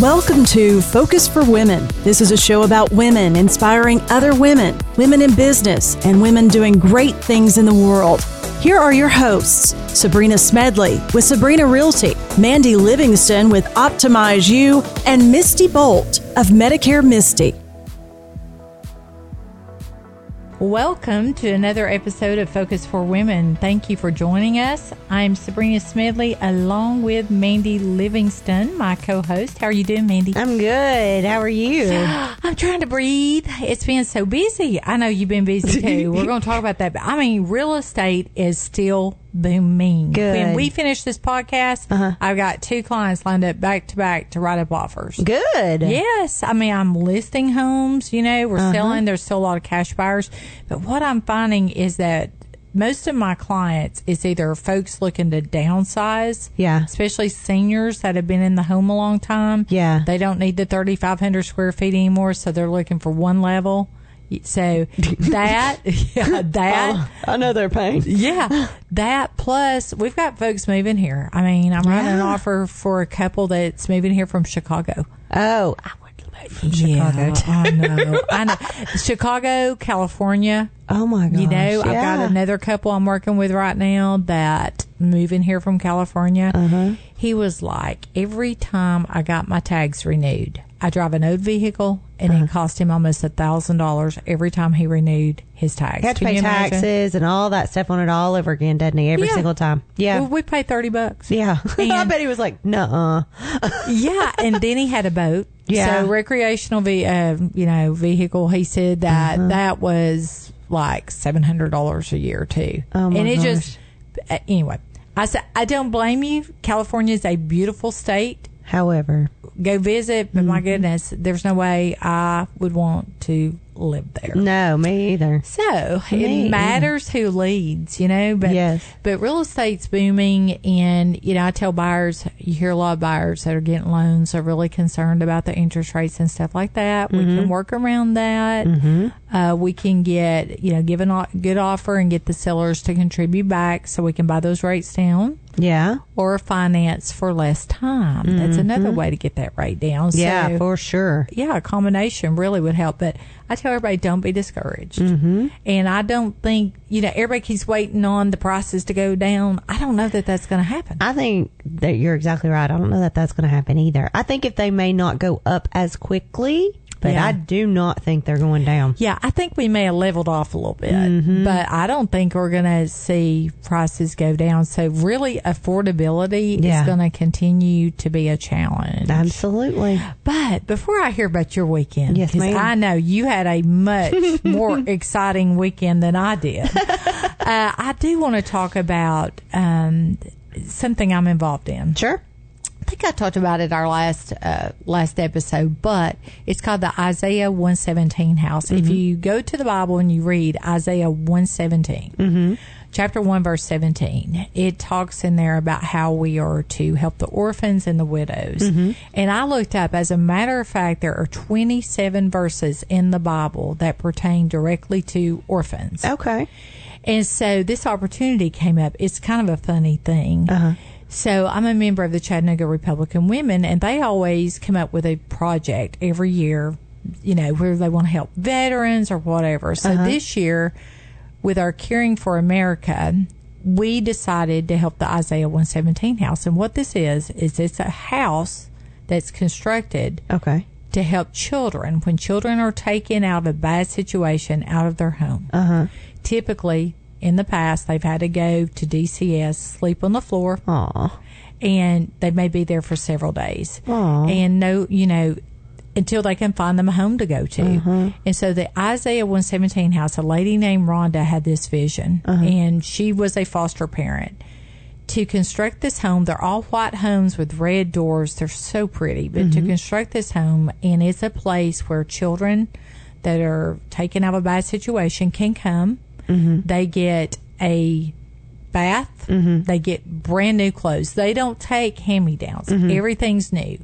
Welcome to Focus for Women. This is a show about women inspiring other women, women in business, and women doing great things in the world. Here are your hosts Sabrena Smedley with Sabrena Realty, Mandy Livingston with Optimize You, and Misty Bolt of Medicare Misty. Welcome to another episode of Focus for Women. Thank you for joining us. I'm Sabrena Smedley along with Mandy Livingston, my co host. How are you doing, Mandy? I'm good. How are you? I'm trying to breathe. It's been so busy. I know you've been busy too. We're going to talk about that. But I mean, real estate is still booming. Good. When we finish this podcast, Uh-huh. I've got two clients lined up back to back to write up offers. Good. Yes, I mean I'm listing homes. You know, we're Uh-huh. selling. There's still a lot of cash buyers, but what I'm finding is that most of my clients is either folks looking to downsize. Yeah. especially seniors that have been in the home a long time. Yeah. they don't need the 3,500 square feet anymore, so they're looking for one level. So that, yeah, that. Oh, I know their pain. Yeah, that plus we've got folks moving here. I mean, I'm running an offer for a couple that's moving here from Chicago. Oh, I from Chicago. Yeah, too. I know. I know. Chicago, California. Oh my gosh. You know, I've got another couple I'm working with right now that moving here from California. Uh-huh. He was like, every time I got my tags renewed, I drive an old vehicle and Uh-huh. it cost him almost a thousand dollars every time he renewed his tags. Had to Can pay you imagine? taxes and all that stuff on it all over again, doesn't he? Every Yeah. single time. Yeah. Well, we pay 30 bucks. yeah. I bet he was like, nuh yeah, and then he had a boat. Yeah. So recreational, ve- uh, you know, vehicle. He said that Uh-huh. that was like seven hundred dollars a year too. Oh, my and it gosh. just uh, anyway. I said I don't blame you. California is a beautiful state. However, Go visit, but Mm-hmm. my goodness, there's no way I would want to live there. no, me either. So Me it matters who leads, you know. But Yes. but real estate's booming, and you know I tell buyers, you hear a lot of buyers that are getting loans are really concerned about the interest rates and stuff like that. We Mm-hmm. can work around that. Uh, we can get you know give a o- good offer and get the sellers to contribute back, so we can buy those rates down. Yeah. Or finance for less time. That's another way to get that rate down. Mm-hmm. Yeah, So- for sure. yeah, a combination really would help. But I tell everybody, don't be discouraged. Mm-hmm. And I don't think, you know, everybody keeps waiting on the prices to go down. I don't know that that's going to happen. I think that you're exactly right. I don't know that that's going to happen either. I think if they may not go up as quickly, but Yeah. I do not think they're going down. yeah, I think we may have leveled off a little bit, but I don't think we're going to see prices go down. So really, affordability Yeah. is going to continue to be a challenge. Absolutely. But before I hear about your weekend, Yes, ma'am. I know you had a much more exciting weekend than I did. uh, I do want to talk about um, something I'm involved in. Sure. I think I talked about it our last uh, last episode, but it's called the Isaiah 117 house. If you go to the Bible and you read Isaiah 117, chapter 1, verse 17, it talks in there about how we are to help the orphans and the widows. And I looked up, as a matter of fact, there are 27 verses in the Bible that pertain directly to orphans. Okay. And so this opportunity came up. It's kind of a funny thing. Uh-huh. So I'm a member of the Chattanooga Republican Women, and they always come up with a project every year, you know, where they want to help veterans or whatever. So this year, with our Caring for America, we decided to help the Isaiah 117 house. And what this is, is it's a house that's constructed Okay. to help children when children are taken out of a bad situation out of their home. Uh-huh. Typically, in the past, they've had to go to DCS, sleep on the floor, Aw. and they may be there for several days. Aw. And no, you know, until they can find them a home to go to. Mm-hmm. And so the Isaiah 117 house, a lady named Rhonda had this vision, uh-huh. and she was a foster parent. To construct this home, they're all white homes with red doors. They're so pretty. But to mm-hmm. construct this home, and it's a place where children that are taken out of a bad situation can come. Mm-hmm. They get a bath. Mm-hmm. They get brand new clothes. They don't take hand me downs. Mm-hmm. Everything's new.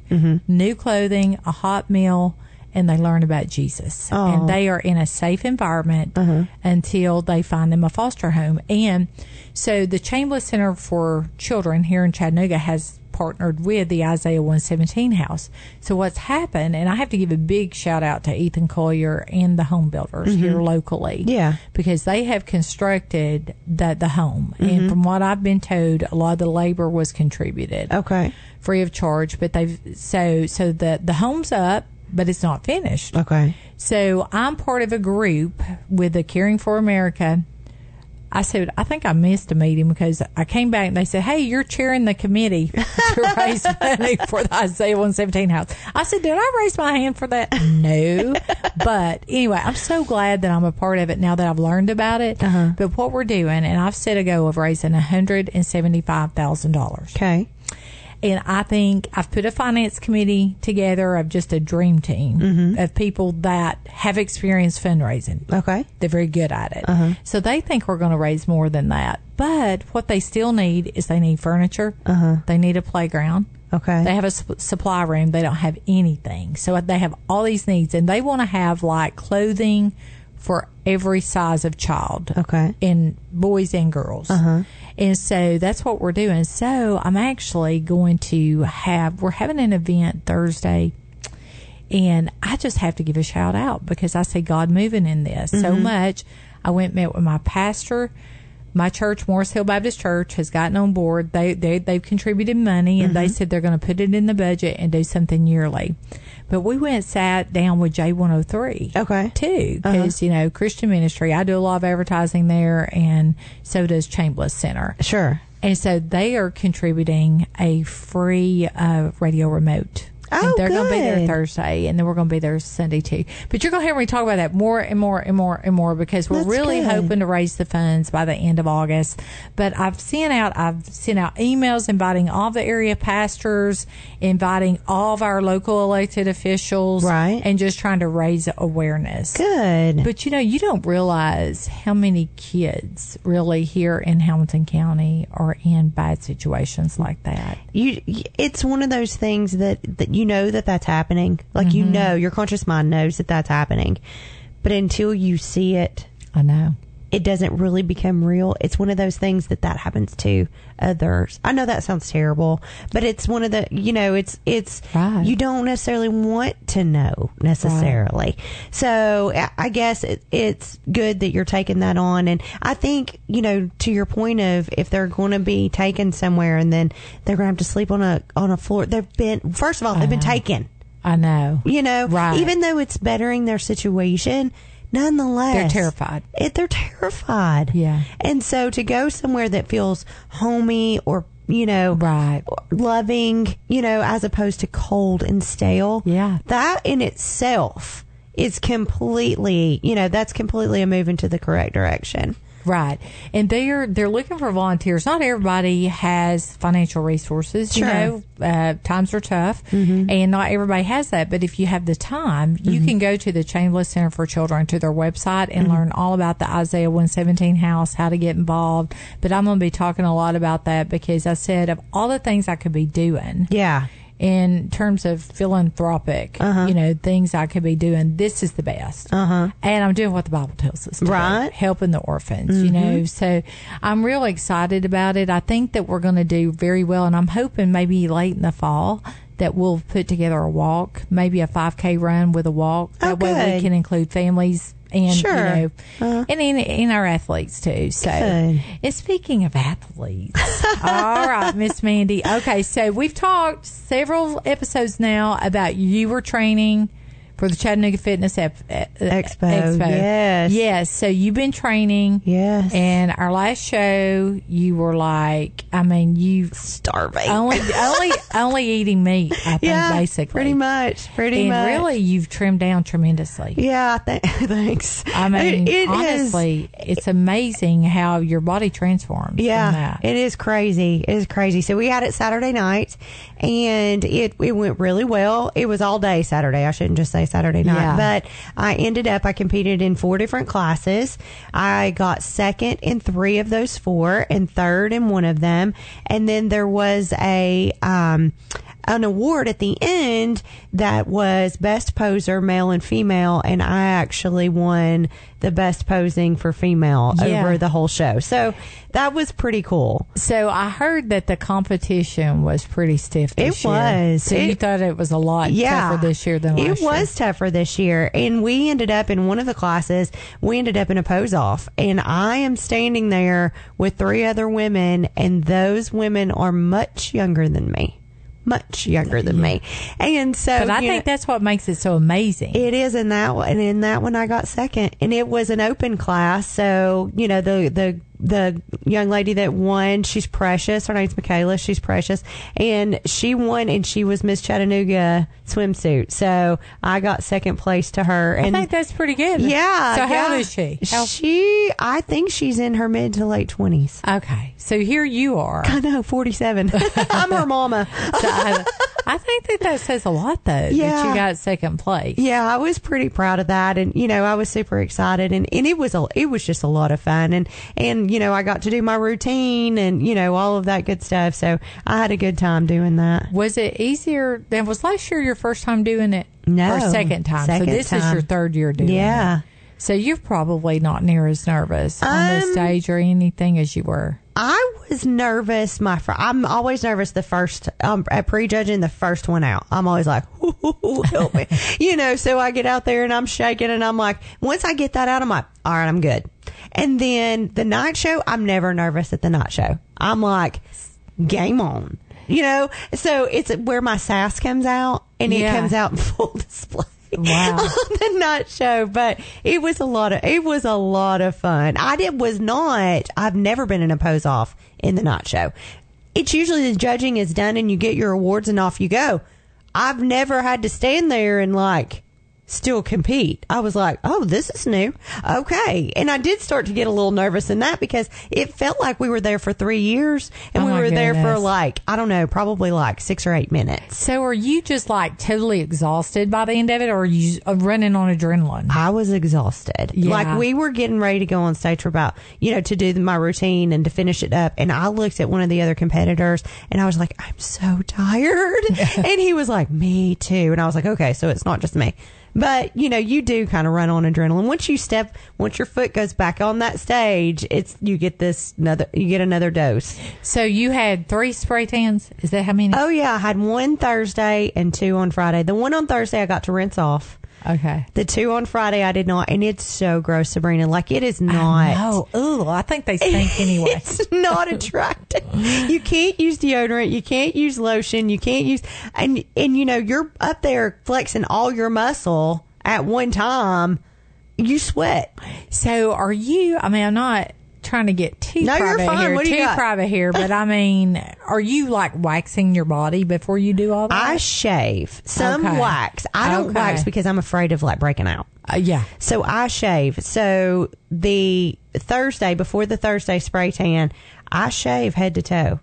New clothing, a hot meal, and they learn about Jesus. And oh. they are in a safe environment uh-huh. until they find them a foster home. And so the Chambliss Center for Children here in Chattanooga has partnered with the Isaiah 117 house. So what's happened, and I have to give a big shout out to Ethan Collier and the home builders here locally. Mm-hmm. Yeah. Because they have constructed the, the home. Mm-hmm. And from what I've been told, a lot of the labor was contributed Okay. free of charge. But they've, so, so the, the home's up, but it's not finished. Okay. So I'm part of a group with the Caring for America. I said, I think I missed a meeting because I came back and they said, Hey, you're chairing the committee to raise money for the Isaiah 117 house. I said, Did I raise my hand for that? No. but anyway, I'm so glad that I'm a part of it now that I've learned about it. Uh-huh. But what we're doing, and I've set a goal of raising $175,000. Okay. And I think I've put a finance committee together of just a dream team mm-hmm. of people that have experienced fundraising. Okay. They're very good at it. Uh-huh. So they think we're going to raise more than that. But what they still need is they need furniture. Uh-huh. They need a playground. Okay. They have a sup- supply room. They don't have anything. So uh, they have all these needs and they want to have like clothing for every size of child. Okay. And boys and girls. Uh-huh. And so that's what we're doing. So I'm actually going to have, we're having an event Thursday and I just have to give a shout out because I see God moving in this so mm-hmm. much. I went and met with my pastor. My church, Morris Hill Baptist Church, has gotten on board. They, they they've contributed money, and they said they're going to put it in the budget and do something yearly. But we went and sat down with J one hundred three, Okay. too, because you know Christian ministry. I do a lot of advertising there, and so does Chambliss Center. Sure. And so they are contributing a free uh, radio remote. Oh, and they're going to be there. Thursday, and then we're going to be there Sunday too. But you're going to hear me talk about that more and more and more and more because we're That's really good. hoping to raise the funds by the end of August. But I've sent out I've sent out emails inviting all the area pastors, inviting all of our local elected officials, Right. and just trying to raise awareness. Good. But you know, you don't realize how many kids really here in Hamilton County are in bad situations like that. you it's one of those things that that you know that that's happening. Like you mm-hmm. know your conscious mind knows that that's happening. But until you see it I know. It doesn't really become real. It's one of those things that that happens to others. I know that sounds terrible but it's one of the you know it's it's Right. you don't necessarily want to know necessarily. So I- i guess it, it's good that you're taking that on. And i think you know to your point of if they're going to be taken somewhere and then they're going to have to sleep on a on a floor they've been first of all they've been taken. I know. you know Right. even though it's bettering their situation nonetheless They're terrified. it, they're terrified Yeah. and so to go somewhere that feels homey or you know Right. loving you know as opposed to cold and stale Yeah. that in itself is completely you know that's completely a move into the correct direction Right. And they're they're looking for volunteers. Not everybody has financial resources. Sure. You know, uh, times are tough, mm-hmm. and not everybody has that. But if you have the time, you mm-hmm. can go to the Chambliss Center for Children to their website and mm-hmm. learn all about the Isaiah 117 house, how to get involved. But I'm going to be talking a lot about that because I said of all the things I could be doing yeah in terms of philanthropic, you know, things I could be doing, this is the best. Uh-huh. And I'm doing what the Bible tells us to do, Right. helping the orphans, you know. So I'm real excited about it. I think that we're going to do very well, and I'm hoping maybe late in the fall that we'll put together a walk, maybe a 5K run with a walk. Oh, that way we can include families and Sure. you know, Uh-huh. and in, in our athletes too. So, Good. and speaking of athletes, all right, Miss Mandy. Okay, so we've talked several episodes now about you were training for the Chattanooga Fitness Ep- uh, Expo, yes. yes. So you've been training, yes and our last show, you were like, I mean, you starving only only only eating meat. I think yeah basically, pretty much pretty much. and much really, you've trimmed down tremendously. yeah th- thanks I mean, It- it is- honestly, it's amazing how your body transforms. from Yeah, that. it is crazy. It is crazy. So we had it Saturday night, and it it went really well. It was all day Saturday. I shouldn't just say Saturday night, Yeah. but I ended up. I competed in four different classes. I got second in three of those four, and third in one of them. And then there was a um an award at the end that was best poser, male and female, and I actually won the best posing for female Yeah. over the whole show. So that was pretty cool. So I heard that the competition was pretty stiff this It year. was. So you thought it was a lot yeah, tougher this year than last it year. was tougher this year, and we ended up in one of the classes. We ended up in a pose off, and I am standing there with three other women, and those women are much younger than me, much younger than me, and so. But I think know, that's what makes it so amazing. it is in that one, and in that one I got second, and it was an open class. So you know the the the young lady that won, she's precious. Her name's Michaela. She's precious, and she won, and she was Miss Chattanooga swimsuit. So I got second place to her, I think that's pretty good. yeah. So how yeah. is she? How, She, I think she's in her mid to late twenties. okay. So here you are. I know, forty-seven. I'm her mama. So I, I think that that says a lot, though, that you got second place. Yeah, I was pretty proud of that, and you know, I was super excited, and, and it was a it was just a lot of fun, and and you know, I got to do my routine, and you know, all of that good stuff. So I had a good time doing that. Was it easier? Than, was last year your first time doing it? No, Or second time? second so this is your third year doing it. So you're probably not near as nervous on the Um, stage or anything as you were. I was nervous. My fir- I'm always nervous the first um, at prejudging the first one out. I'm always like, help me, you know. So I get out there and I'm shaking and I'm like, once I get that out, I'm like, all right, I'm good. And then the night show, I'm never nervous at the night show. I'm like, game on, you know. So it's where my sass comes out and it Yeah. comes out in full display. Wow. on the night show, but it was a lot of it was a lot of fun. I did was not. I've never been in a pose off in the night show. It's usually the judging is done and you get your awards and off you go. I've never had to stand there and like still compete. I was like, oh, this is new. Okay. And I did start to get a little nervous in that because it felt like we were there for three years and Oh, we were there for like, I don't know, probably like six or eight minutes. So are you just like totally exhausted by the end of it, or are you uh, running on adrenaline? I was exhausted. Yeah. Like we were getting ready to go on stage for about, you know, to do my routine and to finish it up. And I looked at one of the other competitors and I was like, I'm so tired. and he was like, me too. And I was like, okay, so it's not just me. But, you know, you do kind of run on adrenaline. Once you step, once your foot goes back on that stage, it's, you get this another, you get another dose. So you had three spray tans. Is that how many? Oh yeah. I had one Thursday and two on Friday. The one on Thursday I got to rinse off. Okay. The two on Friday I did not, and it's so gross, Sabrena. Like it is not. Oh, ooh, I think they stink anyway. It's not attractive. you can't use deodorant. You can't use lotion. You can't use and and you know you're up there flexing all your muscle at one time. You sweat. So are you? I mean, I'm not trying to get too No, private here, What do you too got? private here, but I mean, are you like waxing your body before you do all that? I shave some Okay. wax. I don't Okay. wax because I'm afraid of like breaking out. Uh, yeah. So I shave. So the Thursday before the Thursday spray tan, I shave head to toe.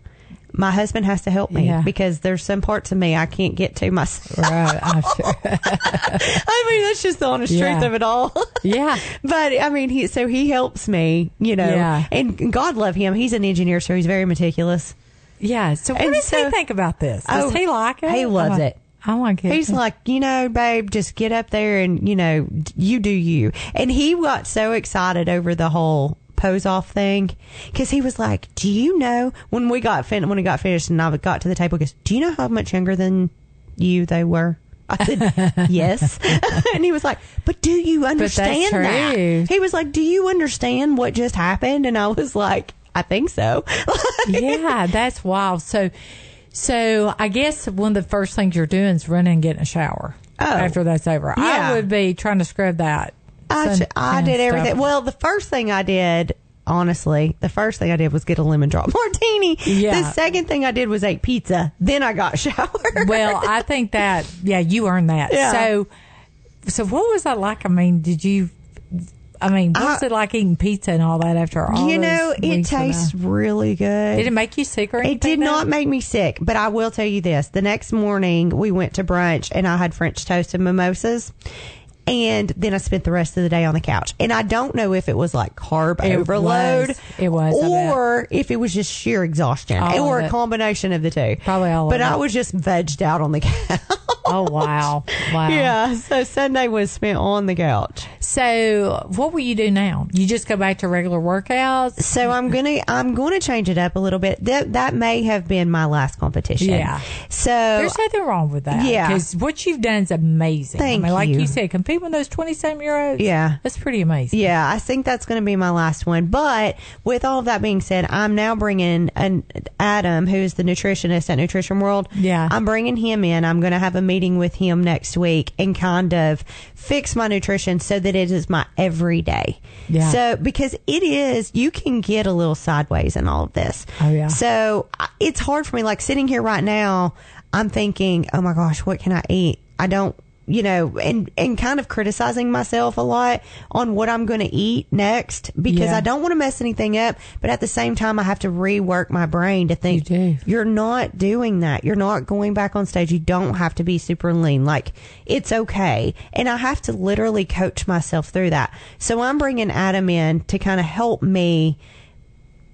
My husband has to help me Yeah. because there's some parts of me I can't get to myself. Right. I'm sure. I mean, that's just the honest Yeah. truth of it all. Yeah. but I mean, he so he helps me, you know. Yeah. And God love him. He's an engineer, so he's very meticulous. Yeah. So what And does so- he think about this? Does Oh, he like it? he loves it. Oh my goodness. He's like, you know, babe, just get up there and you know, you do you. And he got so excited over the whole pose off thing because he was like, "Do you know when we got fin- when we got finished and I got to the table? he Goes, do you know how much younger than you they were?" I said, "Yes," and he was like, "But do you understand that?" He was like, "Do you understand what just happened?" And I was like, "I think so." yeah, that's wild. So, so I guess one of the first things you're doing is running and getting a shower Oh. after that's over. Yeah. I would be trying to scrub that. I, I did everything. Well, the first thing I did, honestly, the first thing I did was get a lemon drop martini. Yeah. The second thing I did was ate pizza. Then I got showered. well, I think that yeah, you earned that. Yeah. So, so what was that like? I mean, did you? I mean, what was I- it like eating pizza and all that after all? you know, it tastes really good. Did it make you sick or anything? It did though? not make me sick, but I will tell you this. The next morning we went to brunch and I had French toast and mimosas. And then I spent the rest of the day on the couch. And I don't know if it was like carb It overload, was. It was, or if it was just sheer exhaustion, All or a combination of the two. Probably all of But I it. was just vegged out on the couch. Oh wow, wow. yeah, so Sunday was spent on the couch. So, what will you do now? You just go back to regular workouts? So I'm gonna I'm gonna change it up a little bit. That that may have been my last competition. Yeah. So There's nothing wrong with that. Yeah. Because what you've done is amazing. Thank I mean, like you. you said, compete with those 27 year olds. Yeah. That's pretty amazing. Yeah, I think that's going to be my last one. But with all of that being said, I'm now bringing an Adam, who's the nutritionist at Nutrition World. Yeah. I'm bringing him in. I'm going to have a meeting with him next week and kind of fix my nutrition so that it is my everyday. Yeah. So because it is, you can get a little sideways in all of this. Oh, yeah. So it's hard for me. Like sitting here right now, I'm thinking, oh my gosh, what can I eat? I don't you know, and and kind of criticizing myself a lot on what I'm going to eat next because Yeah. I don't want to mess anything up, but at the same time I have to rework my brain to think You do. are not doing that. You're not going back on stage. You don't have to be super lean. Like it's okay. And I have to literally coach myself through that. So I'm bringing Adam in to kind of help me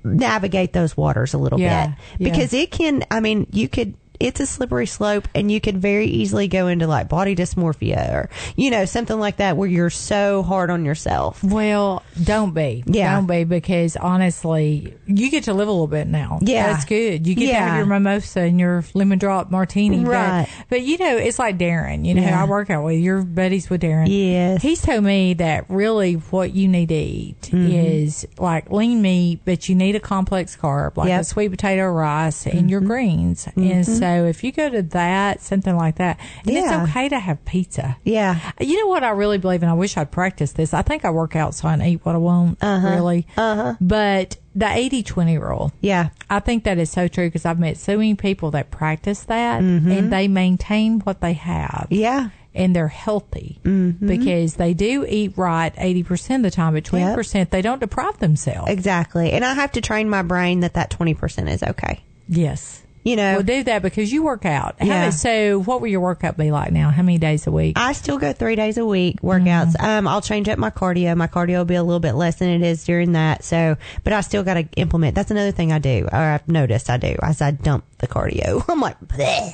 navigate those waters a little Yeah, bit yeah. because it can i mean you could it's a slippery slope and you could very easily go into like body dysmorphia or you know something like that where you're so hard on yourself Well, don't be. Yeah. Don't be because honestly, you get to live a little bit now. Yeah. That's good. You get to have your mimosa and your lemon drop martini. but- Right. But, you know, it's like Darren. You know, Yeah. I work out with your buddies with Darren. Yes. He's told me that really what you need to eat mm-hmm. is like lean meat, but you need a complex carb, like Yep. a sweet potato rice and your mm-hmm. greens. And mm-hmm. so if you go to that, something like that, and Yeah. it's okay to have pizza. yeah You know what I really believe, and I wish I'd practiced this. I think I work out so I can eat what I want, really. Uh-huh. But the 80 20 rule, yeah I think that is so true because I've met so many people that practice that Mm-hmm. and they maintain what they have. yeah And they're healthy because they do eat right 80% of the time, but 20% they don't deprive themselves. exactly and i have to train my brain that that 20% is okay Yes. You know Well, do that because you work out. How Yeah. many- so, what will your workout be like now? How many days a week? I still go three days a week workouts. Mm-hmm. Um, I'll change up my cardio. My cardio will be a little bit less than it is during that. So, but I still got to implement. That's another thing I do, or I've noticed I do. As I dump the cardio, I'm like, Bleh.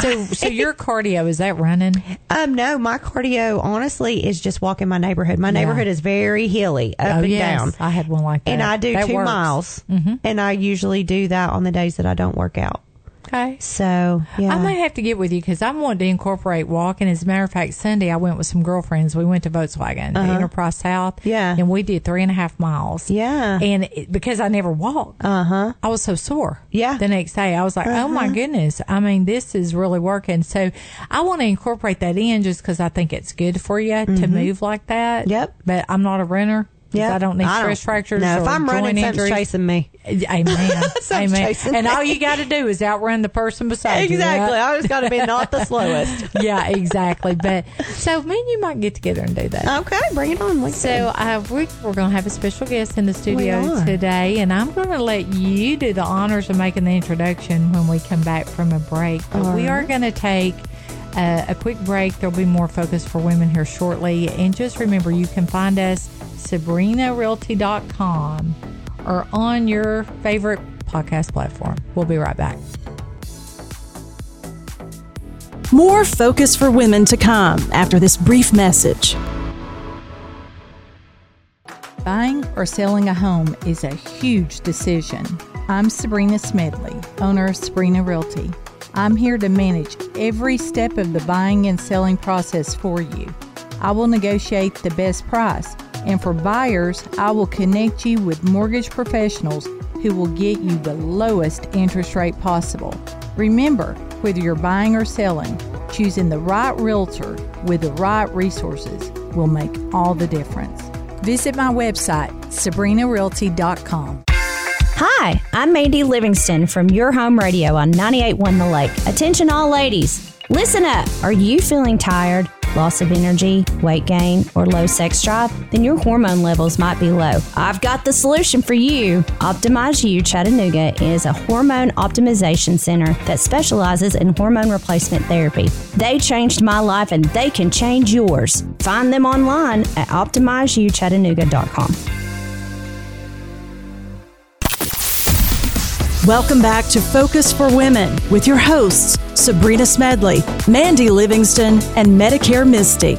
So, so your cardio is that running? um, no, my cardio honestly is just walking my neighborhood. My neighborhood is very hilly, up oh and yes, down. I had one like that. And I do That two works. Mm-hmm. miles, and I usually do that on the days that I don't work out. Okay. So, yeah. I might have to get with you because I'm wanting to incorporate walking. As a matter of fact, Sunday I went with some girlfriends. We went to Volkswagen, the Enterprise South. Uh-huh. Yeah. And we did three and a half miles. Yeah. And it, because I never walked, uh huh. I was so sore. Yeah. The next day, I was like, oh my goodness. I mean, this is really working. So I want to incorporate that in just because I think it's good for you to move like that. Mm-hmm. Yep. But I'm not a runner. Yeah. I don't need stress fractures. No, if I'm running, joint something's injuries. chasing me. Amen. Amen. And me. all you got to do is outrun the person beside you. Exactly. right? I just got to be not the slowest. yeah, exactly. But so me and you might get together and do that. Okay, bring it on. So uh, we, we're going to have a special guest in the studio today, and I'm going to let you do the honors of making the introduction when we come back from a break. But we are going to take uh, a quick break. There'll be more focus for women here shortly. And just remember, you can find us sabrenarealty.com or on your favorite podcast platform. We'll be right back. More focus for women to come after this brief message. Buying or selling a home is a huge decision. I'm Sabrena Smedley, owner of Sabrena Realty. I'm here to manage every step of the buying and selling process for you. I will negotiate the best price, and for buyers, I will connect you with mortgage professionals who will get you the lowest interest rate possible. Remember, whether you're buying or selling, choosing the right realtor with the right resources will make all the difference. Visit my website, sabrenarealty.com. Hi, I'm Mandy Livingston from Your Home Radio on 98.1 The Lake. Attention, all ladies. Listen up. Are you feeling tired? loss of energy, weight gain, or low sex drive, then your hormone levels might be low. I've got the solution for you. Optimize You Chattanooga is a hormone optimization center that specializes in hormone replacement therapy. They changed my life and they can change yours. Find them online at optimizeyouchattanooga.com. Welcome back to Focus for Women with your hosts, Sabrena Smedley, Mandy Livingston, and Medicare Misty.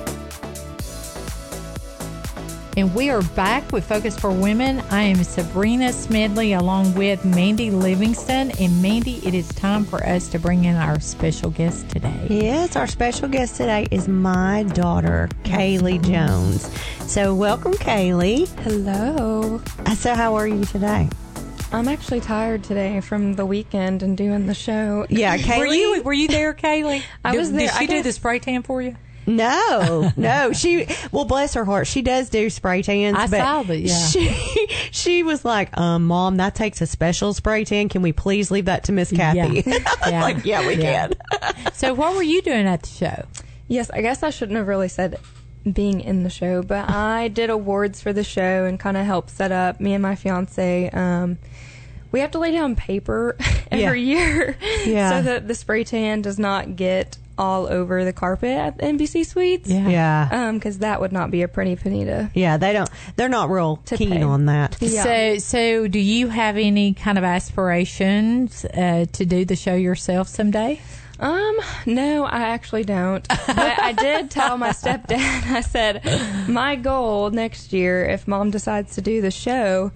And we are back with Focus for Women. I am Sabrena Smedley along with Mandy Livingston. And Mandy, it is time for us to bring in our special guest today. Yes, our special guest today is my daughter, Kaylee Jones. So, welcome, Kaylee. Hello. So, how are you today? I'm actually tired today from the weekend and doing the show. Yeah, Kaylee. Were you were you there, Kaylee? I Did- was there. Did she I do the spray tan for you? No, no. She well, bless her heart, she does do spray tans. I but saw that, yeah. She she was like, um, "Mom, that takes a special spray tan. Can we please leave that to Miss Kathy?" Yeah. I was Yeah. like, "Yeah, we Yeah. can." So what were you doing at the show? Yes, I guess I shouldn't have really said being in the show, but I did awards for the show and kind of helped set up me and my fiance. Um, we have to lay down paper every year Yeah. so that the spray tan does not get all over the carpet at the Embassy Suites. Yeah. Yeah, Um, because that would not be a pretty penny to. yeah. They don't. They're not real keen pay. on that. Yeah. So so do you have any kind of aspirations uh, to do the show yourself someday? Um, no, I actually don't. But I did tell my stepdad, I said, my goal next year, if mom decides to do the show,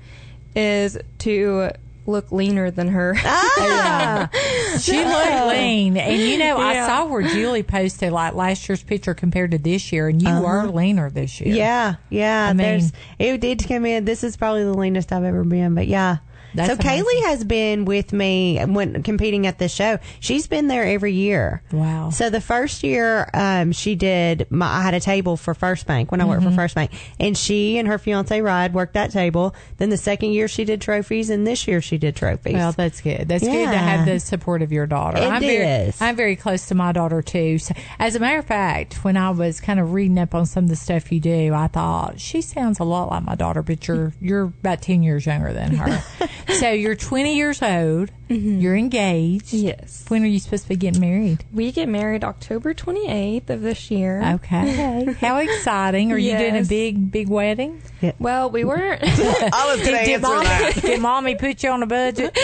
is to look leaner than her. Ah, She looked lean, and you know I saw where Julie posted like last year's picture compared to this year, and you are leaner this year. yeah, yeah. I mean- there's it did come in. This is probably the leanest I've ever been, but yeah. That's so amazing. Kaylee has been with me when competing at this show. She's been there every year. Wow. So the first year, um, she did. My, I had a table for First Bank when I worked Mm-hmm. for First Bank, and she and her fiance Rod worked that table. Then the second year she did trophies, and this year she did trophies. Well, that's good. That's good to have the support of your daughter. It I'm very. I'm very close to my daughter too. So, as a matter of fact, when I was kind of reading up on some of the stuff you do, I thought she sounds a lot like my daughter, but you're you're about ten years younger than her. so you're 20 years old. You're engaged. yes. When are you supposed to be getting married? We get married October 28th of this year. Okay. How exciting! Are you doing a big big wedding? Well, we weren't. I was going to Did answer mommy, that. did mommy put you on a budget?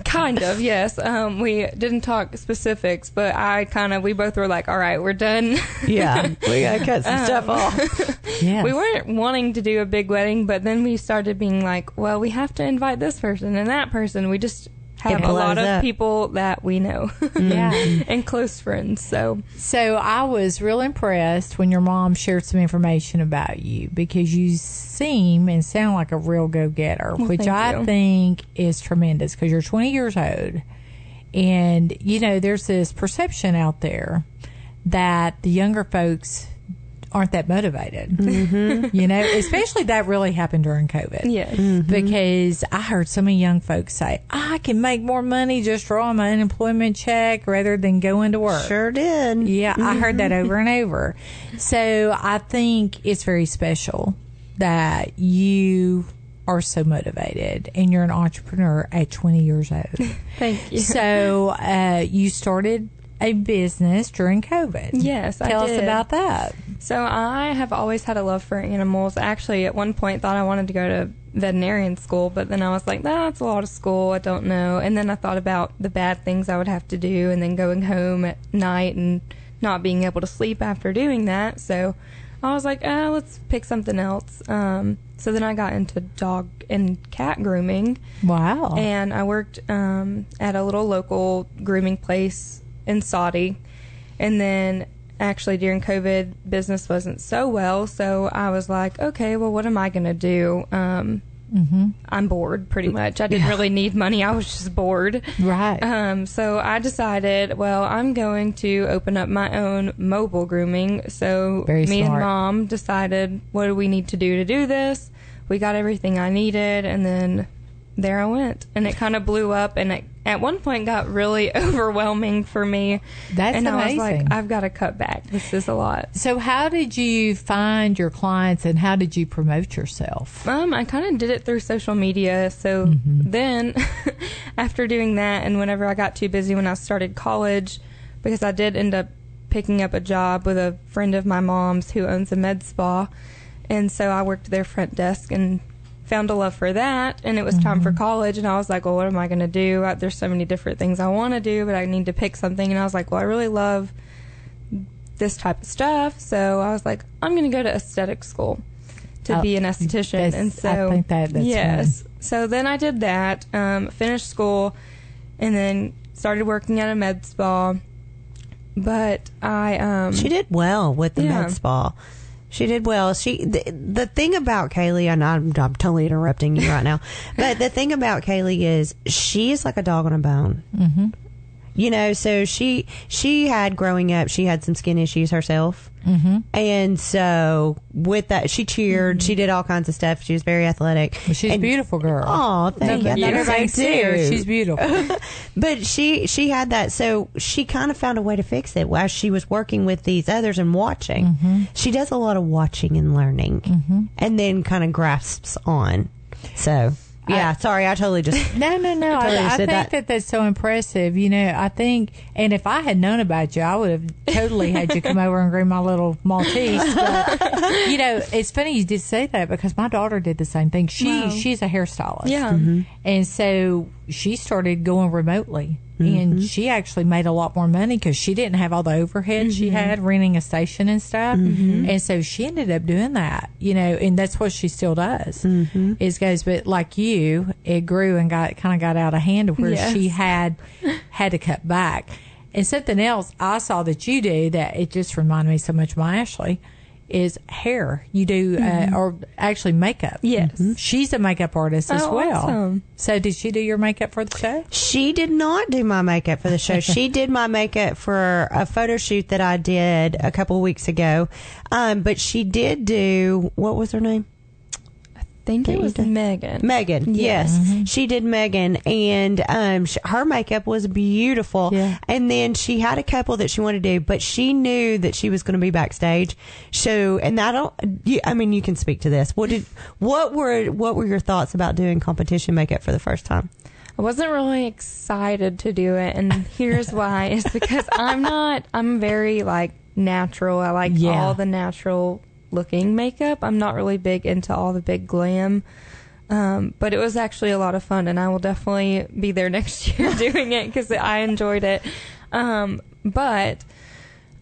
kind of, yes. Um, we didn't talk specifics, but I kind of, we both were like, all right, we're done. Yeah, we got to cut some stuff Um, off. Yes. we weren't wanting to do a big wedding, but then we started being like, well, we have to invite this person and that person. We just have a lot of up. people that we know Yeah. and close friends. So, So I was real impressed when your mom shared some information about you because you seem and sound like a real go getter, which I you. think is tremendous because you're 20 years old. And, you know, there's this perception out there that the younger folks aren't that motivated. Mm-hmm. You know, especially that really happened during COVID yes. because I heard so many young folks say, I can make more money just drawing my unemployment check rather than going to work. Sure did. Yeah, I heard that over and over. So I think it's very special that you are so motivated and you're an entrepreneur at 20 years old. Thank you. so uh, you started a business during COVID. Yes, I Tell us about that. So I have always had a love for animals. Actually, at one point, thought I wanted to go to veterinarian school, but then I was like, "That's a lot of school. I don't know." And then I thought about the bad things I would have to do, and then going home at night and not being able to sleep after doing that. So I was like, "Ah, let's pick something else." Um, so then I got into dog and cat grooming Wow. and I worked um, at a little local grooming place in Soddy. And then actually during COVID, business wasn't so well, so I was like, okay, well, what am I going to do? Um, I'm bored, pretty much. I didn't really need money. I was just bored. right. Um, so I decided, well, I'm going to open up my own mobile grooming. So Very me smart. and mom decided, what do we need to do to do this? We got everything I needed, and then there I went. And it kind of blew up, and it at one point got really overwhelming for me. That's and I was amazing. like, I've got to cut back. This is a lot. So, how did you find your clients and how did you promote yourself? Um, I kind of did it through social media. So then, after doing that, and whenever I got too busy when I started college, because I did end up picking up a job with a friend of my mom's who owns a med spa, and so I worked their front desk and found a love for that. And it was time for college, and I was like, well, what am I going to do? Uh, There's so many different things I want to do, but I need to pick something. And I was like, well, I really love this type of stuff. So I was like, I'm going to go to aesthetic school to Oh, be an esthetician. that's- And I so, think that- yes. So then I did that, um, finished school, and then started working at a med spa. But I, um, She did well with the Yeah. med spa. She did well. She the, the thing about Kaylee, and I'm, I'm totally interrupting you right now, but the thing about Kaylee is she is like a dog on a bone. Mm-hmm. You know, so she she had growing up, she had some skin issues herself, mm-hmm. and so with that, she cheered, she did all kinds of stuff. She was very athletic. Well, she's a beautiful girl. Oh, thank you. Let thought everybody too. She's beautiful. But she she had that, so she kind of found a way to fix it while she was working with these others and watching. Mm-hmm. She does a lot of watching and learning, and then kind of grasps on. So yeah, sorry, I totally just No, no, no. Totally I, I think that. that. that's so impressive. You know, I think, and if I had known about you, I would have totally had you come over and groom my little Maltese. But, you know, it's funny you did say that because my daughter did the same thing. She Wow. she's a hairstylist. yeah. Mm-hmm. And so she started going remotely. And mm-hmm. she actually made a lot more money because she didn't have all the overhead she mm-hmm. had renting a station and stuff. Mm-hmm. And so she ended up doing that, you know, and that's what she still does. Is goes, but like you, it grew and got kind of got out of hand where Yes. she had had to cut back. And something else I saw that you do that it just reminded me so much of my Ashley is hair. You do, uh, or actually makeup. Yes. She's a makeup artist as Oh, well. awesome. So did she do your makeup for the show? She did not do my makeup for the show. she did my makeup for a photo shoot that I did a couple of weeks ago. Um, but she did do what was her name? I think it was. Megan. Megan. Yes, Mm-hmm. she did Megan, and um, sh- her makeup was beautiful. Yeah. And then she had a couple that she wanted to do, but she knew that she was going to be backstage. So, and I don't. You, I mean, you can speak to this. What did? What were? What were your thoughts about doing competition makeup for the first time? I wasn't really excited to do it, and here's why: is because I'm not. I'm very like natural. I like Yeah. all the natural looking makeup. I'm not really big into all the big glam. Um, but it was actually a lot of fun, and I will definitely be there next year doing it because I enjoyed it. Um, but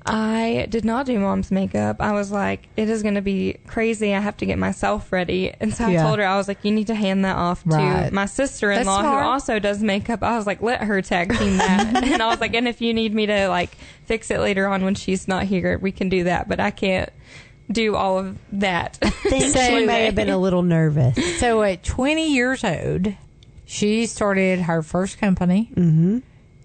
I did not do mom's makeup. I was like, it is going to be crazy. I have to get myself ready. And so I Yeah. told her, I was like, you need to hand that off Right. to my sister in law who also does makeup. I was like, let her tag team that. and I was like, and if you need me to like fix it later on when she's not here, we can do that. But I can't do all of that. I think she may have been a little nervous. So at 20 years old, she started her first company. Mm-hmm.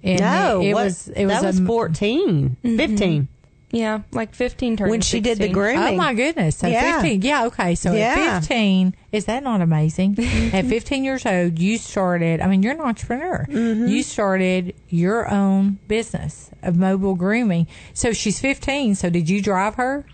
And no, it, it what- was it was that was a, 14, 15 yeah, like 15 turning when she did the grooming. Oh my goodness! So Yeah. fifteen, yeah, okay. So Yeah. at fifteen, is that not amazing? at fifteen years old, you started. I mean, you're an entrepreneur. Mm-hmm. You started your own business of mobile grooming. So she's fifteen. So did you drive her?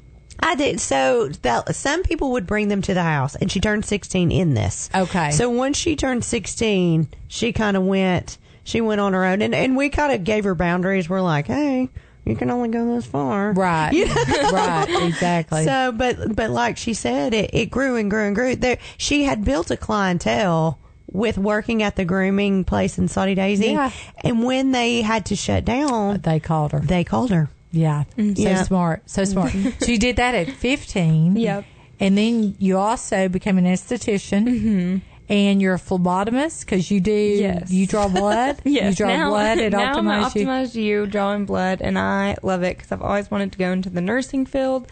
I did. So that, some people would bring them to the house, and she turned 16 in this. Okay. So once she turned 16, she kind of went. She went on her own, and and we kind of gave her boundaries. We're like, hey, you can only go this far, Right. You know? right. Exactly. So, but but like she said, it, it grew and grew and grew. There, she had built a clientele with working at the grooming place in Soddy-Daisy, Yeah. and when they had to shut down, they called her. they called her. Yeah. So Yeah. smart. So smart. so you did that at 15. Yep. And then you also became an esthetician. Mm-hmm. And you're a phlebotomist because you do, Yes. you draw blood. Yes, You draw now, blood at now I'm at Optimize. You drawing blood, and I love it because I've always wanted to go into the nursing field.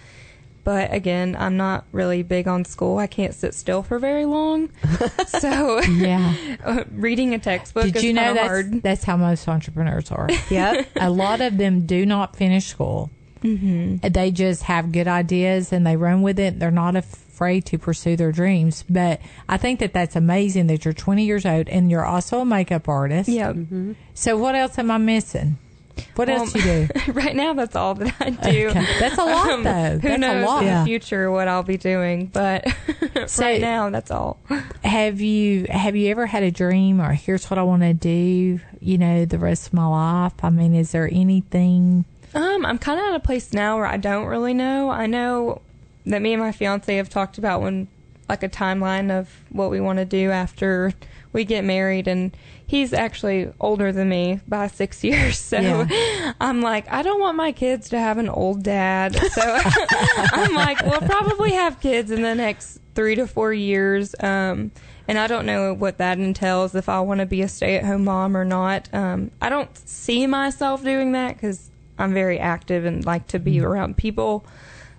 But again, I'm not really big on school. I can't sit still for very long. so Yeah. uh, reading a textbook Did is you know kind that's, hard. that's how most entrepreneurs are? Yep. a lot of them do not finish school. Mm-hmm. They just have good ideas and they run with it. They're not afraid to pursue their dreams. But I think that that's amazing that you're 20 years old and you're also a makeup artist. Yeah. So what else am I missing? What else you do? right now, that's all that I do. Okay. That's a lot, Um, though. Who That's a knows lot. in the future what I'll be doing? But So- right now, that's all. Have you have you ever had a dream or here's what I want to do? You know, the rest of my life. I mean, is there anything? Um, I'm kind of at a place now where I don't really know. I know that me and my fiance have talked about when, like, a timeline of what we want to do after we get married, and he's actually older than me by six years. So Yeah. I'm like, I don't want my kids to have an old dad. So I'm like, we'll probably have kids in the next three to four years. Um, and I don't know what that entails if I want to be a stay at home mom or not. Um, I don't see myself doing that because I'm very active and like to be around people.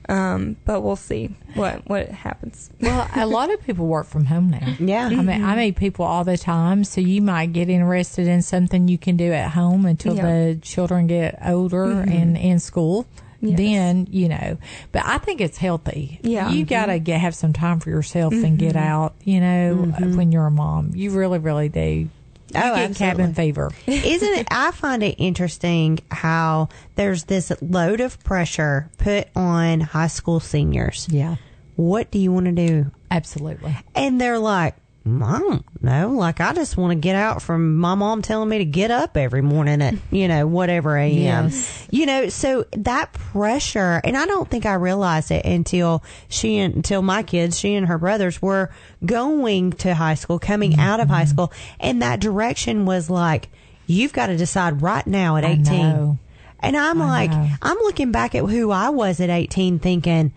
Um, but we'll see what what happens. Well, a lot of people work from home now. Yeah. I mean, I meet people all the time, so you might get interested in something you can do at home until Yeah. Mm-hmm. the children get older and in school. Yes. Then you know, but I think it's healthy. Yeah. Mm-hmm. you gotta get have some time for yourself and get out. You know, when you're a mom, you really, really do. Oh, you Oh, get cabin fever. Isn't it? I find it interesting how there's this load of pressure put on high school seniors. Yeah, What do you want to do? absolutely. And they're like, I don't know. Like, I just want to get out from my mom telling me to get up every morning at, you know, whatever a.m. Yes. You know, so that pressure, and I don't think I realized it until she and, until my kids, she and her brothers were going to high school, coming out of high Mm-hmm. school. And that direction was like, you've got to decide right now at 18. And I'm I like, know. I'm looking back at who I was at 18 thinking,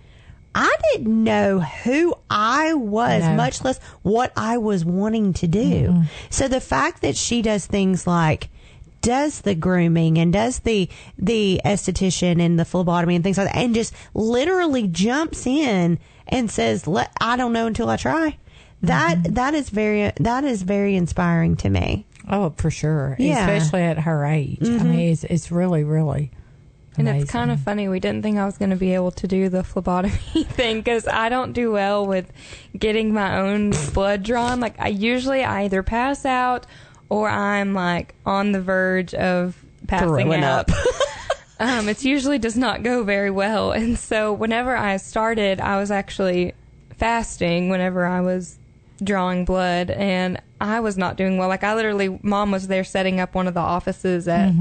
I didn't know who I was, No. much less what I was wanting to do. Mm-hmm. So the fact that she does things like does the grooming and does the the esthetician and the phlebotomy and things like that and just literally jumps in and says, Let, I don't know until I try. That mm-hmm. that is very that is very inspiring to me. Oh, for sure. Yeah. Especially at her age. I mean, mm-hmm. it's it's really, really. And amazing. it's kind of funny. We didn't think I was going to be able to do the phlebotomy thing because I don't do well with getting my own blood drawn. Like I usually I either pass out or I'm like on the verge of passing Throwing out. up. um, it usually does not go very well. And so whenever I started, I was actually fasting whenever I was drawing blood and I was not doing well. Like I literally, mom was there setting up one of the offices at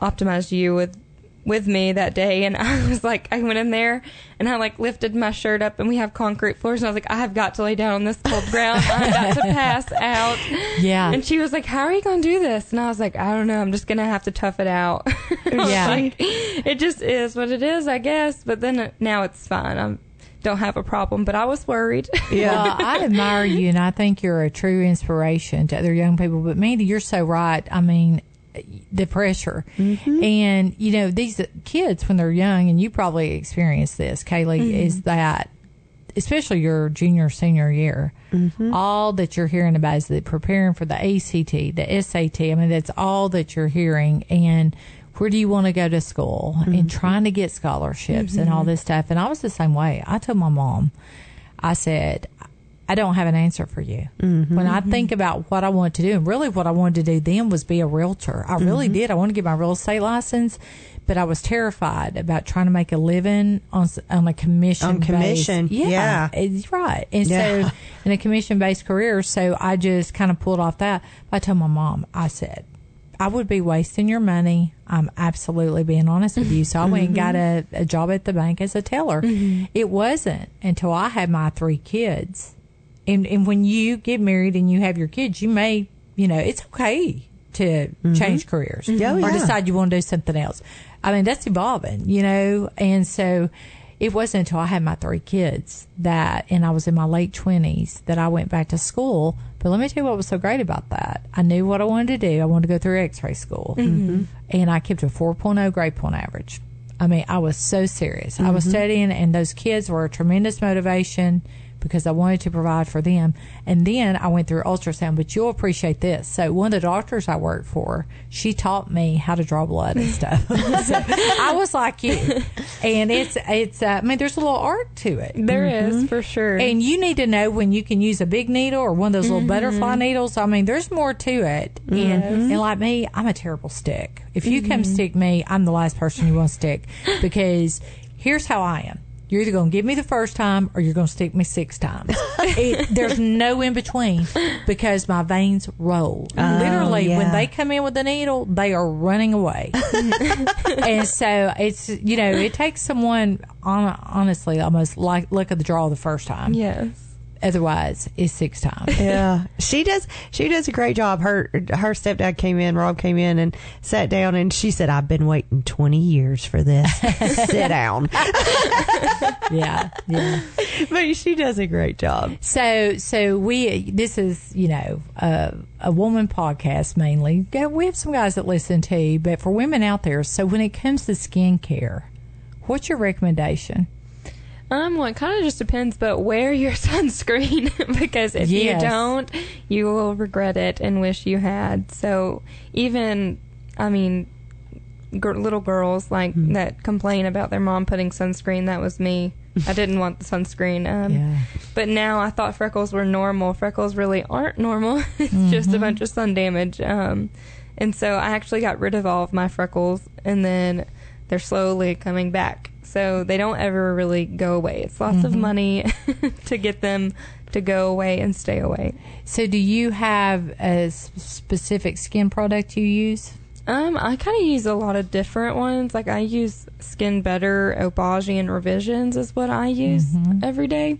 Optimized You with with me that day and I was like I went in there and I like lifted my shirt up and we have concrete floors and I was like I have got to lay down on this cold ground I'm about to pass out Yeah. and she was like how are you gonna do this and I was like I don't know I'm just gonna have to tough it out Yeah. like, it just is what it is I guess but then it, now it's fine I don't have a problem but I was worried Well, I admire you, and I think you're a true inspiration to other young people. But Mandy, you're so right. I mean, the pressure, mm-hmm. and you know these kids when they're young, and you probably experienced this, Kaylee, mm-hmm. is that especially your junior senior year, mm-hmm. all that you're hearing about is the preparing for the ACT, the SAT. I mean, that's all that you're hearing, and where do you want to go to school, and trying to get scholarships and all this stuff. And I was the same way. I told my mom, I said, I don't have an answer for you. Mm-hmm. When I think about what I want to do, and really what I wanted to do then was be a realtor. I really mm-hmm. did. I wanted to get my real estate license, but I was terrified about trying to make a living on on a commission. On commission, based- yeah. it's right. And Yeah. so in a commission based career, so I just kind of pulled off that. I told my mom, I said, I would be wasting your money. I'm absolutely being honest with you. So I went and got mm-hmm. a, a job at the bank as a teller. It wasn't until I had my three kids. And, and when you get married and you have your kids, you may, you know, it's okay to mm-hmm. change careers Oh, or yeah. decide you want to do something else. I mean, that's evolving, you know, and so it wasn't until I had my three kids that, and I was in my late twenties that I went back to school. But let me tell you what was so great about that. I knew what I wanted to do. I wanted to go through X-ray school, mm-hmm. and I kept a 4.0 grade point average. I mean, I was so serious. I was studying, and those kids were a tremendous motivation because I wanted to provide for them. And then I went through ultrasound, but you'll appreciate this. So one of the doctors I worked for, she taught me how to draw blood and stuff. so I was like you. And it's, it's, uh, I mean, there's a little art to it. There is mm-hmm. for sure. And you need to know when you can use a big needle or one of those little mm-hmm. butterfly needles. I mean, there's more to it. Mm-hmm. And, and like me, I'm a terrible stick. If you come stick me, I'm the last person you want to stick because here's how I am. You're either going to give me the first time or you're going to stick me six times. it, there's no in between because my veins roll. Oh, Literally, when they come in with the needle, they are running away. and so it's, you know, it takes someone, on, honestly, almost like look at the draw the first time. yes. Otherwise, it's six times. Yeah, she does. She does a great job. Her her stepdad came in. Rob came in and sat down, and she said, "I've been waiting twenty years for this. Sit down." yeah, yeah. but she does a great job. So, so we this is you know a, a woman podcast mainly. Yeah, We have some guys that listen too, but for women out there. So when it comes to skincare, what's your recommendation? Um, well, it kind of just depends, but wear your sunscreen because if Yes. you don't, you will regret it and wish you had. So even, I mean, gr- little girls like Mm-hmm. that complain about their mom putting sunscreen. That was me. I didn't want the sunscreen. Um, Yeah. But now I thought freckles were normal. Freckles really aren't normal. it's just a Mm-hmm. bunch of sun damage. Um, and so I actually got rid of all of my freckles, and then they're slowly coming back. So they don't ever really go away. It's lots of money to get them to go away and stay away. So, do you have a specific skin product you use? Um, I kind of use a lot of different ones. Like I use Skin Better, Obagi, and Revisions is what I use every day.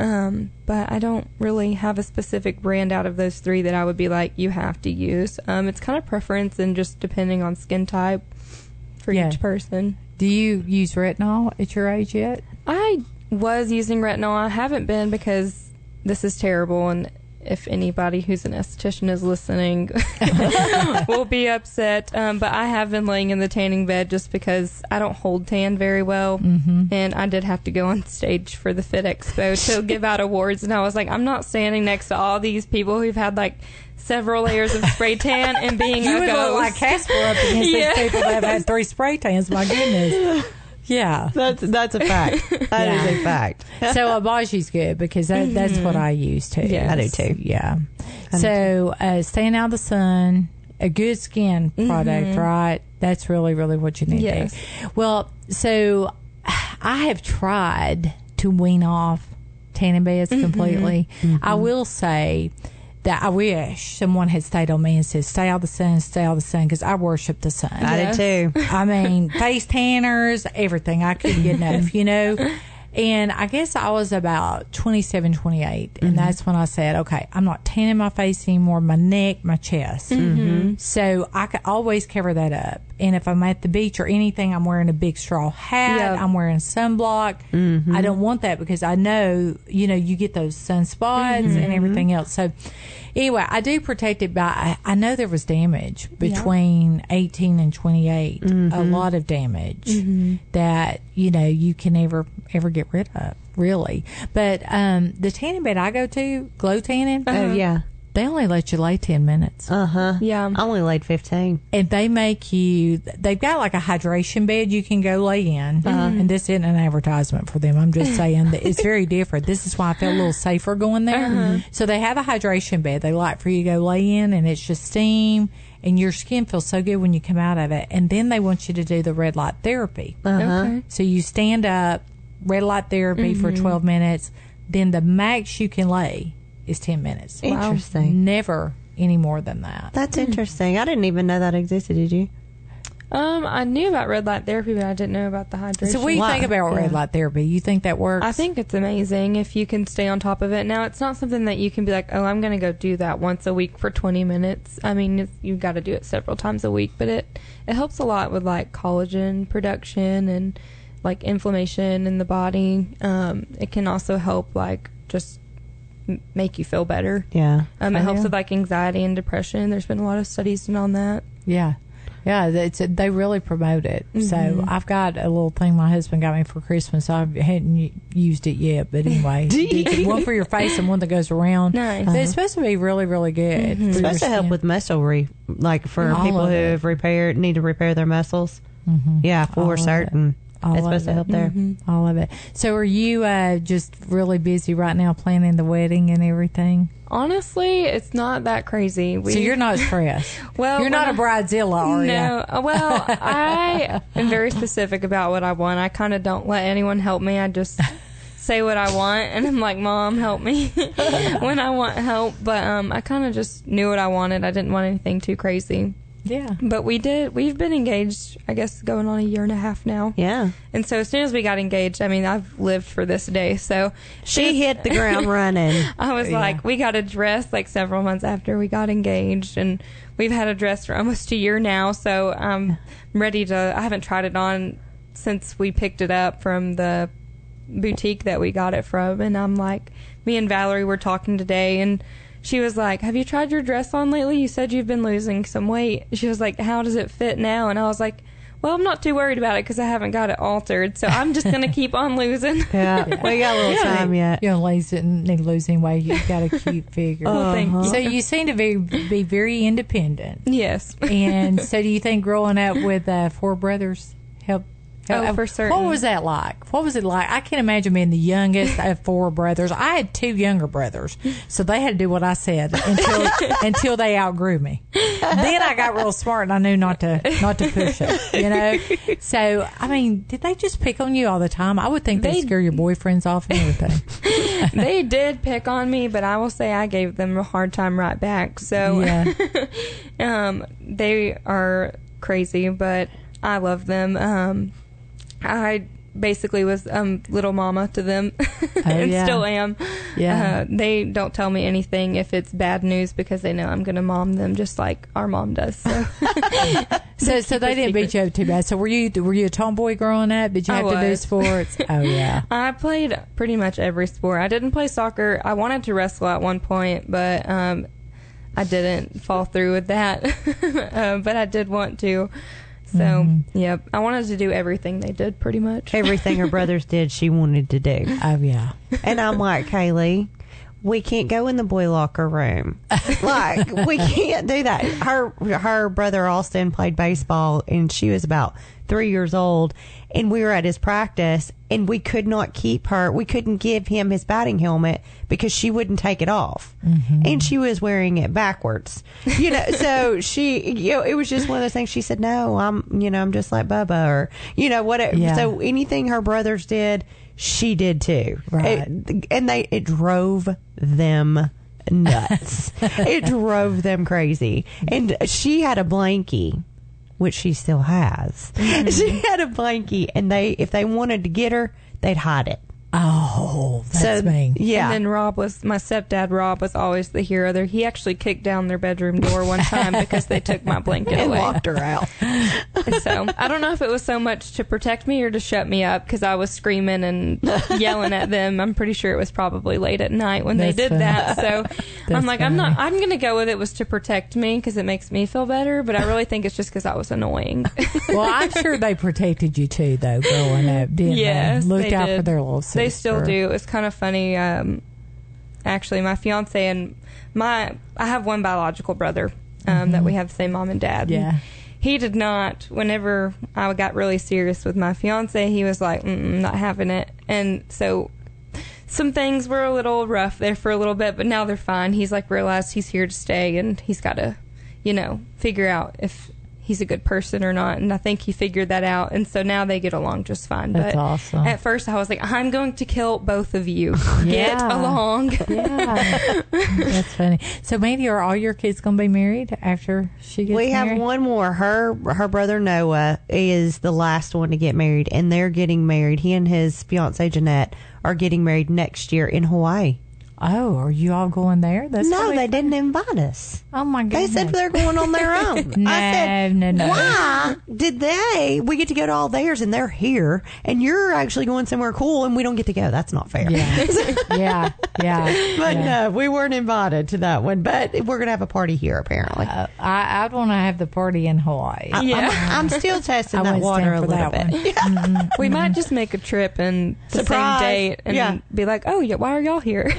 Um, but I don't really have a specific brand out of those three that I would be like you have to use. Um, it's kind of preference and just depending on skin type for Yeah. each person. Do you use retinol at your age yet? I was using retinol. I haven't been because this is terrible, and if anybody who's an esthetician is listening, will be upset. Um, but I have been laying in the tanning bed just because I don't hold tan very well, mm-hmm. and I did have to go on stage for the Fit Expo to give out awards, and I was like, I'm not standing next to all these people who've had like several layers of spray tan and being You a would look ghost. like Casper up against Yeah. these people that have had three spray tans. My goodness. Yeah. That's that's a fact. That is Yeah. a fact. so Obagi's good because that, that's what I use too. Yes. I do too. Yeah. So uh, staying out of the sun, a good skin mm-hmm. product, right? That's really, really what you need. Yes. To. Well, so I have tried to wean off tanning beds mm-hmm. completely. Mm-hmm. I will say that I wish someone had stayed on me and said, "Stay out the sun, stay out the sun," because I worship the sun. I did too. I mean, face tanners, everything. I couldn't get enough, you know? And I guess I was about 27, 28. And mm-hmm. that's when I said, okay, I'm not tanning my face anymore, my neck, my chest. Mm-hmm. Mm-hmm. So I could always cover that up. And if I'm at the beach or anything, I'm wearing a big straw hat. Yeah. I'm wearing sunblock. I don't want that because I know, you know, you get those sunspots and everything else. So anyway, I do protect it by, I, know there was damage between 18 and 28, a lot of damage that, you know, you can never, ever get rid of, really. But um, the tanning bed I go to, Glow Tanning, Oh yeah. They only let you lay 10 minutes. Uh huh. Yeah. I only laid fifteen. and they make you they've got like a hydration bed you can go lay in. Uh-huh. And this isn't an advertisement for them. I'm just saying that it's very different. This is why i felt a little safer going there. Uh-huh. So they have a hydration bed. They like for you to go lay in and it's just steam and your skin feels so good when you come out of it. And then they want you to do the red light therapy. Uh-huh. Okay. so you stand up red light therapy for mm-hmm. 12 minutes then the max you can lay is 10 minutes Interesting. never any more than that That's interesting. I didn't even know that existed. Did you? Um, I knew about red light therapy, but I didn't know about the hydration. So what do you think about red light therapy? You think that works? I think it's amazing if you can stay on top of it. Now, it's not something that you can be like, oh, I'm going to go do that once a week for 20 minutes. I mean, it's, you've got to do it several times a week, but it it helps a lot with like collagen production and like inflammation in the body. Um, it can also help like just m- make you feel better. Yeah. Um, it Oh, helps yeah. with like anxiety and depression. There's been a lot of studies done on that. yeah. Yeah, it's, they really promote it. So mm-hmm. I've got a little thing my husband got me for Christmas. I hadn't u- used it yet, but anyway, one for your face and one that goes around. Nice. But It's supposed to be really, really good. Mm-hmm. for It's supposed to help skin. with muscle re, like for All people who it. have repaired need to repair their muscles. Mm-hmm. Yeah, for of certain. All of supposed to it. help there. all of it. So, are you uh, just really busy right now planning the wedding and everything? Honestly, it's not that crazy. We, so you're not stressed. Well, you're not a bridezilla, are no, uh, well, I am very specific about what I want. I kind of don't let anyone help me. I just say what I want, and I'm like, "Mom, help me," when I want help. But um, I kind of just knew what I wanted. I didn't want anything too crazy. Yeah. But we did. We've been engaged, I guess, going on a year and a half now. Yeah. And so as soon as we got engaged, I mean, I've lived for this day. So She hit the ground running. I was like, we got a dress like several months after we got engaged, and we've had a dress for almost a year now. So I'm ready to. I haven't tried it on since we picked it up from the boutique that we got it from, and I'm like, me and Valerie were talking today, and she was like, "Have you tried your dress on lately? You said you've been losing some weight." She was like, "How does it fit now?" And I was like. Well, I'm not too worried about it because I haven't got it altered, so I'm just gonna keep on losing. Yeah. We got a little You time yet. You don't lose it, need losing weight. You've got a cute figure. Well, thank you. So you seem to be be very independent. Yes. And so, do you think growing up with uh, four brothers helped? Oh, for certain. What was that like? What was it like? I can't imagine being the youngest of four brothers. I had two younger brothers, so they had to do what I said until until they outgrew me. Then I got real smart and I knew not to not to push it. You know. So I mean, did they just pick on you all the time? I would think they They- scare your boyfriends off and everything. they did pick on me, but I will say I gave them a hard time right back. So, Yeah. um, they are crazy, but I love them. Um, I basically was um little mama to them, and yeah. still am. Yeah. Uh, they don't tell me anything if it's bad news because they know I'm going to mom them just like our mom does. So. So, so they didn't beat you up too bad. So, were you were you a tomboy growing up? Did you have to do sports? Oh yeah. I played pretty much every sport. I didn't play soccer. I wanted to wrestle at one point, but um, I didn't fall through with that. uh, but I did want to. So, Mm-hmm. yep, I wanted to do everything they did pretty much. Everything her brothers did, she wanted to do. Oh yeah. And I'm like, Kaylee, we can't go in the boy locker room. Like, we can't do that. Her her brother Austin played baseball, and she was about three years old, and we were at his practice, and we could not keep her. We couldn't give him his batting helmet because she wouldn't take it off, mm-hmm. and she was wearing it backwards. You know, so she, you know, it was just one of those things. She said, "No, I'm, you know, I'm just like Bubba," or you know, whatever. Yeah. So anything her brothers did, she did too. Right. It- and they it drove them nuts. it drove them crazy. And she had a blankie, which she still has. She mm-hmm. had a blankie, and they if they wanted to get her, they'd hide it. Oh, that's so mean. yeah. And then Rob was my stepdad. Rob was always the hero there. He actually kicked down their bedroom door one time because they took my blanket and away. locked her out. so I don't know if it was so much to protect me or to shut me up because I was screaming and yelling at them. I'm pretty sure it was probably late at night when That's they did funny. that. So That's I'm like, I'm not. I'm gonna go with it was to protect me because it makes me feel better. But I really think it's just because I was annoying. Well, I'm sure they protected you too, though, growing up, didn't yes, they? Looked they out did. for their little sister. They still do. It's kind of funny. Um, actually, my fiance and my I have one biological brother um, that we have the same mom and dad. Mm-hmm. Yeah. He did not. Whenever I got really serious with my fiance, he was like, "Not having it." And so, some things were a little rough there for a little bit, but now they're fine. He's like realized he's here to stay, and he's got to, you know, figure out if he's a good person or not. And I think he figured that out, and so now they get along just fine. That's but awesome. At first, I was like, "I'm going to kill both of you. Get along." Yeah, that's funny. So, Mandy, are all your kids going to be married after she gets married? we have one more. Her her brother Noah is the last one to get married, and they're getting married. He and his fiancee Jeanette are getting married next year in Hawaii. Oh, are you all going there? That's no, gonna they fun. didn't invite us. Oh my god! They said they're going on their own. no, I said, no, no. why did they? We get to go to all theirs and they're here, and you're actually going somewhere cool, and we don't get to go. That's not fair. Yeah, yeah, yeah. But yeah. no, we weren't invited to that one. But we're gonna have a party here apparently. Uh, I, I'd want to have the party in Hawaii. I- Yeah. I'm, I'm still testing I that wouldn't water a stand for little that bit. Mm-hmm. We might mm-hmm. just make a trip and the same date and Yeah. be like, oh, yeah, why are y'all here?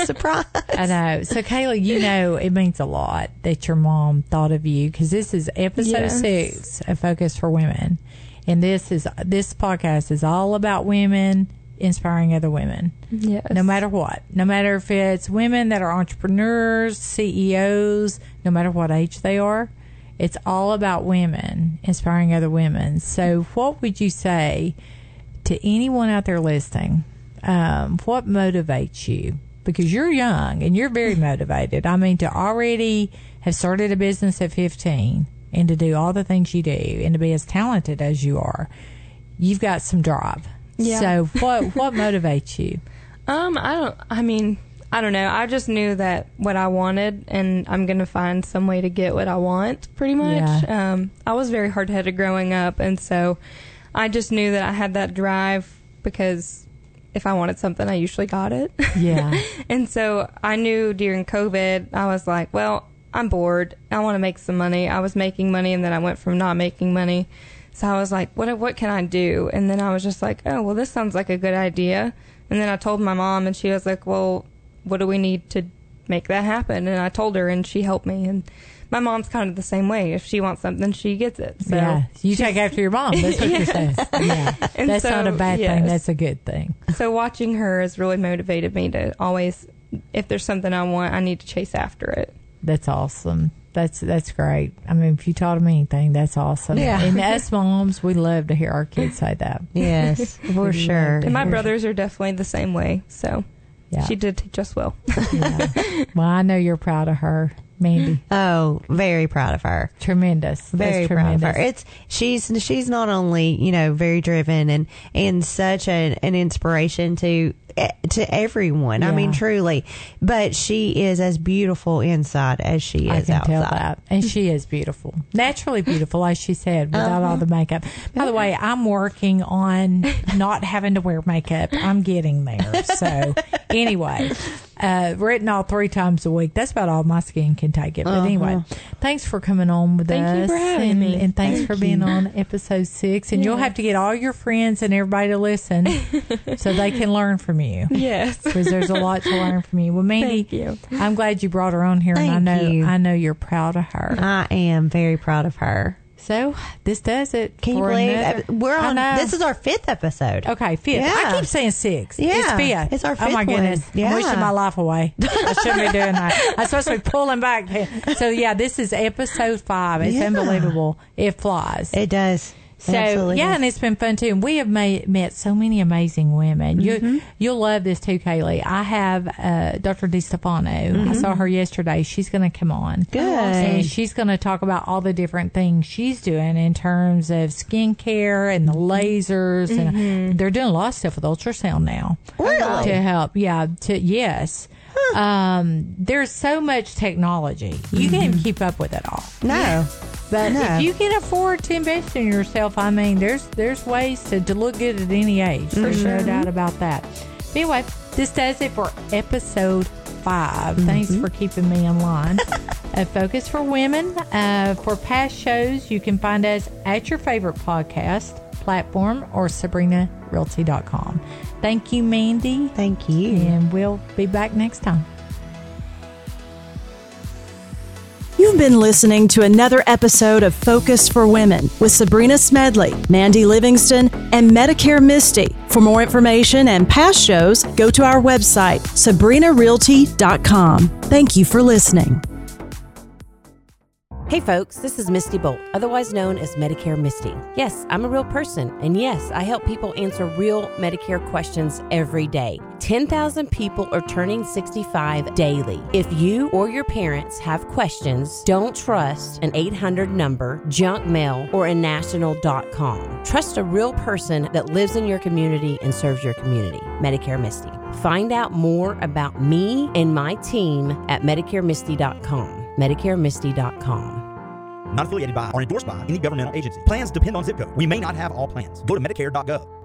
Surprise. I know. So, Kayla, you know it means a lot that your mom thought of you because this is episode Yes. six of Focus for Women, and this is this podcast is all about women inspiring other women. yes. No matter what, no matter if it's women that are entrepreneurs, CEOs, no matter what age they are, it's all about women inspiring other women. So, what would you say to anyone out there listening? Um, what motivates you? Because you're young and you're very motivated. I mean, to already have started a business at 15 and to do all the things you do and to be as talented as you are, you've got some drive. Yeah. So, what what motivates you? Um, I don't. I mean, I don't know. I just knew that what I wanted, and I'm gonna find some way to get what I want. Pretty much. Yeah. Um, I was very hard headed growing up, and so I just knew that I had that drive because if I wanted something, I usually got it. Yeah. and so I knew during COVID, I was like, well, I'm bored. I want to make some money. I was making money, and then I went from not making money. So I was like, what what can I do? And then I was just like, oh, well, this sounds like a good idea. And then I told my mom, and she was like, well, what do we need to make that happen? And I told her, and she helped me. And my mom's kind of the same way. If she wants something, she gets it. So yeah, you take after your mom. That's what you're saying. Yeah, And that's not a so, bad thing. That's a good thing. so watching her has really motivated me to always, if there's something I want, I need to chase after it. That's awesome. That's that's great. I mean, if you taught them anything, that's awesome. Yeah. And us moms, we love to hear our kids say that. Yes, for sure. And my brothers are definitely the same way. So Yeah. she did teach us well. yeah. Well, I know you're proud of her, Mandy. Oh, very proud of her. Tremendous. Very That's proud of tremendous. her. It's she's she's not only you know very driven and and such an, an inspiration to eh, to everyone. I mean, truly, but she is as beautiful inside as she I is can outside. tell that. And she is beautiful. Naturally beautiful, as she said, without all the makeup. By the way, I'm working on not having to wear makeup. I'm getting there. So, anyway, uh, retinol three times a week. That's about all my skin can take it. But anyway, thanks for coming on with Thank you us. for having and, me. and thanks Thank for being on episode six. And you'll have to get all your friends and everybody to listen so they can learn from you. yes. Because there's a lot to learn from you. Well, Mandy, Thank you. I'm glad you brought her on here, and I Thank know you. I know you're proud of her. I am very proud of her. So this does it. Can you believe another- we're on? This is our fifth episode. okay. Fifth. Yeah. I keep saying six. Yeah, it's fifth. it's our fifth. Oh my fifth one. goodness. Yeah. I'm wishing my life away. I shouldn't be doing that. I'm supposed to be pulling back. So yeah, this is episode five. It's Yeah. unbelievable. It flies. It does. So Absolutely yeah, and it's been fun too. And we have made, met so many amazing women. Mm-hmm. You you'll love this too, Kaylee. I have uh, Dr. Di Stefano. I saw her yesterday. She's going to come on. Mm-hmm. Good. And she's going to talk about all the different things she's doing in terms of skincare and the lasers, and they're doing a lot of stuff with ultrasound now Mm-hmm. Really? to help. Yeah, to yes. Um, there's so much technology. You can't even keep up with it all. no. But No. if you can afford to invest in yourself, I mean, there's there's ways to, to look good at any age. There's no doubt about that. But anyway, this does it for episode 5 Thanks for keeping me in line. uh, Focus for Women. Uh, for past shows, you can find us at your favorite podcast platform or sabrenarealty.com. Thank you, Mandy, Thank you. and we'll be back next time. You've been listening to another episode of Focus for Women with Sabrena Smedley, Mandy Livingston, and Medicare Misty. For more information and past shows, go to our website, sabrenarealty.com. Thank you for listening. Hey folks, this is Misty Bolt, otherwise known as Medicare Misty. Yes, I'm a real person, and yes, I help people answer real Medicare questions every day. 10,000 people are turning 65 daily. If you or your parents have questions, don't trust an 800 number, junk mail, or a national.com. Trust a real person that lives in your community and serves your community. Medicare Misty. Find out more about me and my team at MedicareMisty.com. MedicareMisty.com. Not affiliated by or endorsed by any governmental agency. Plans depend on zip code. We may not have all plans. Go to Medicare.gov.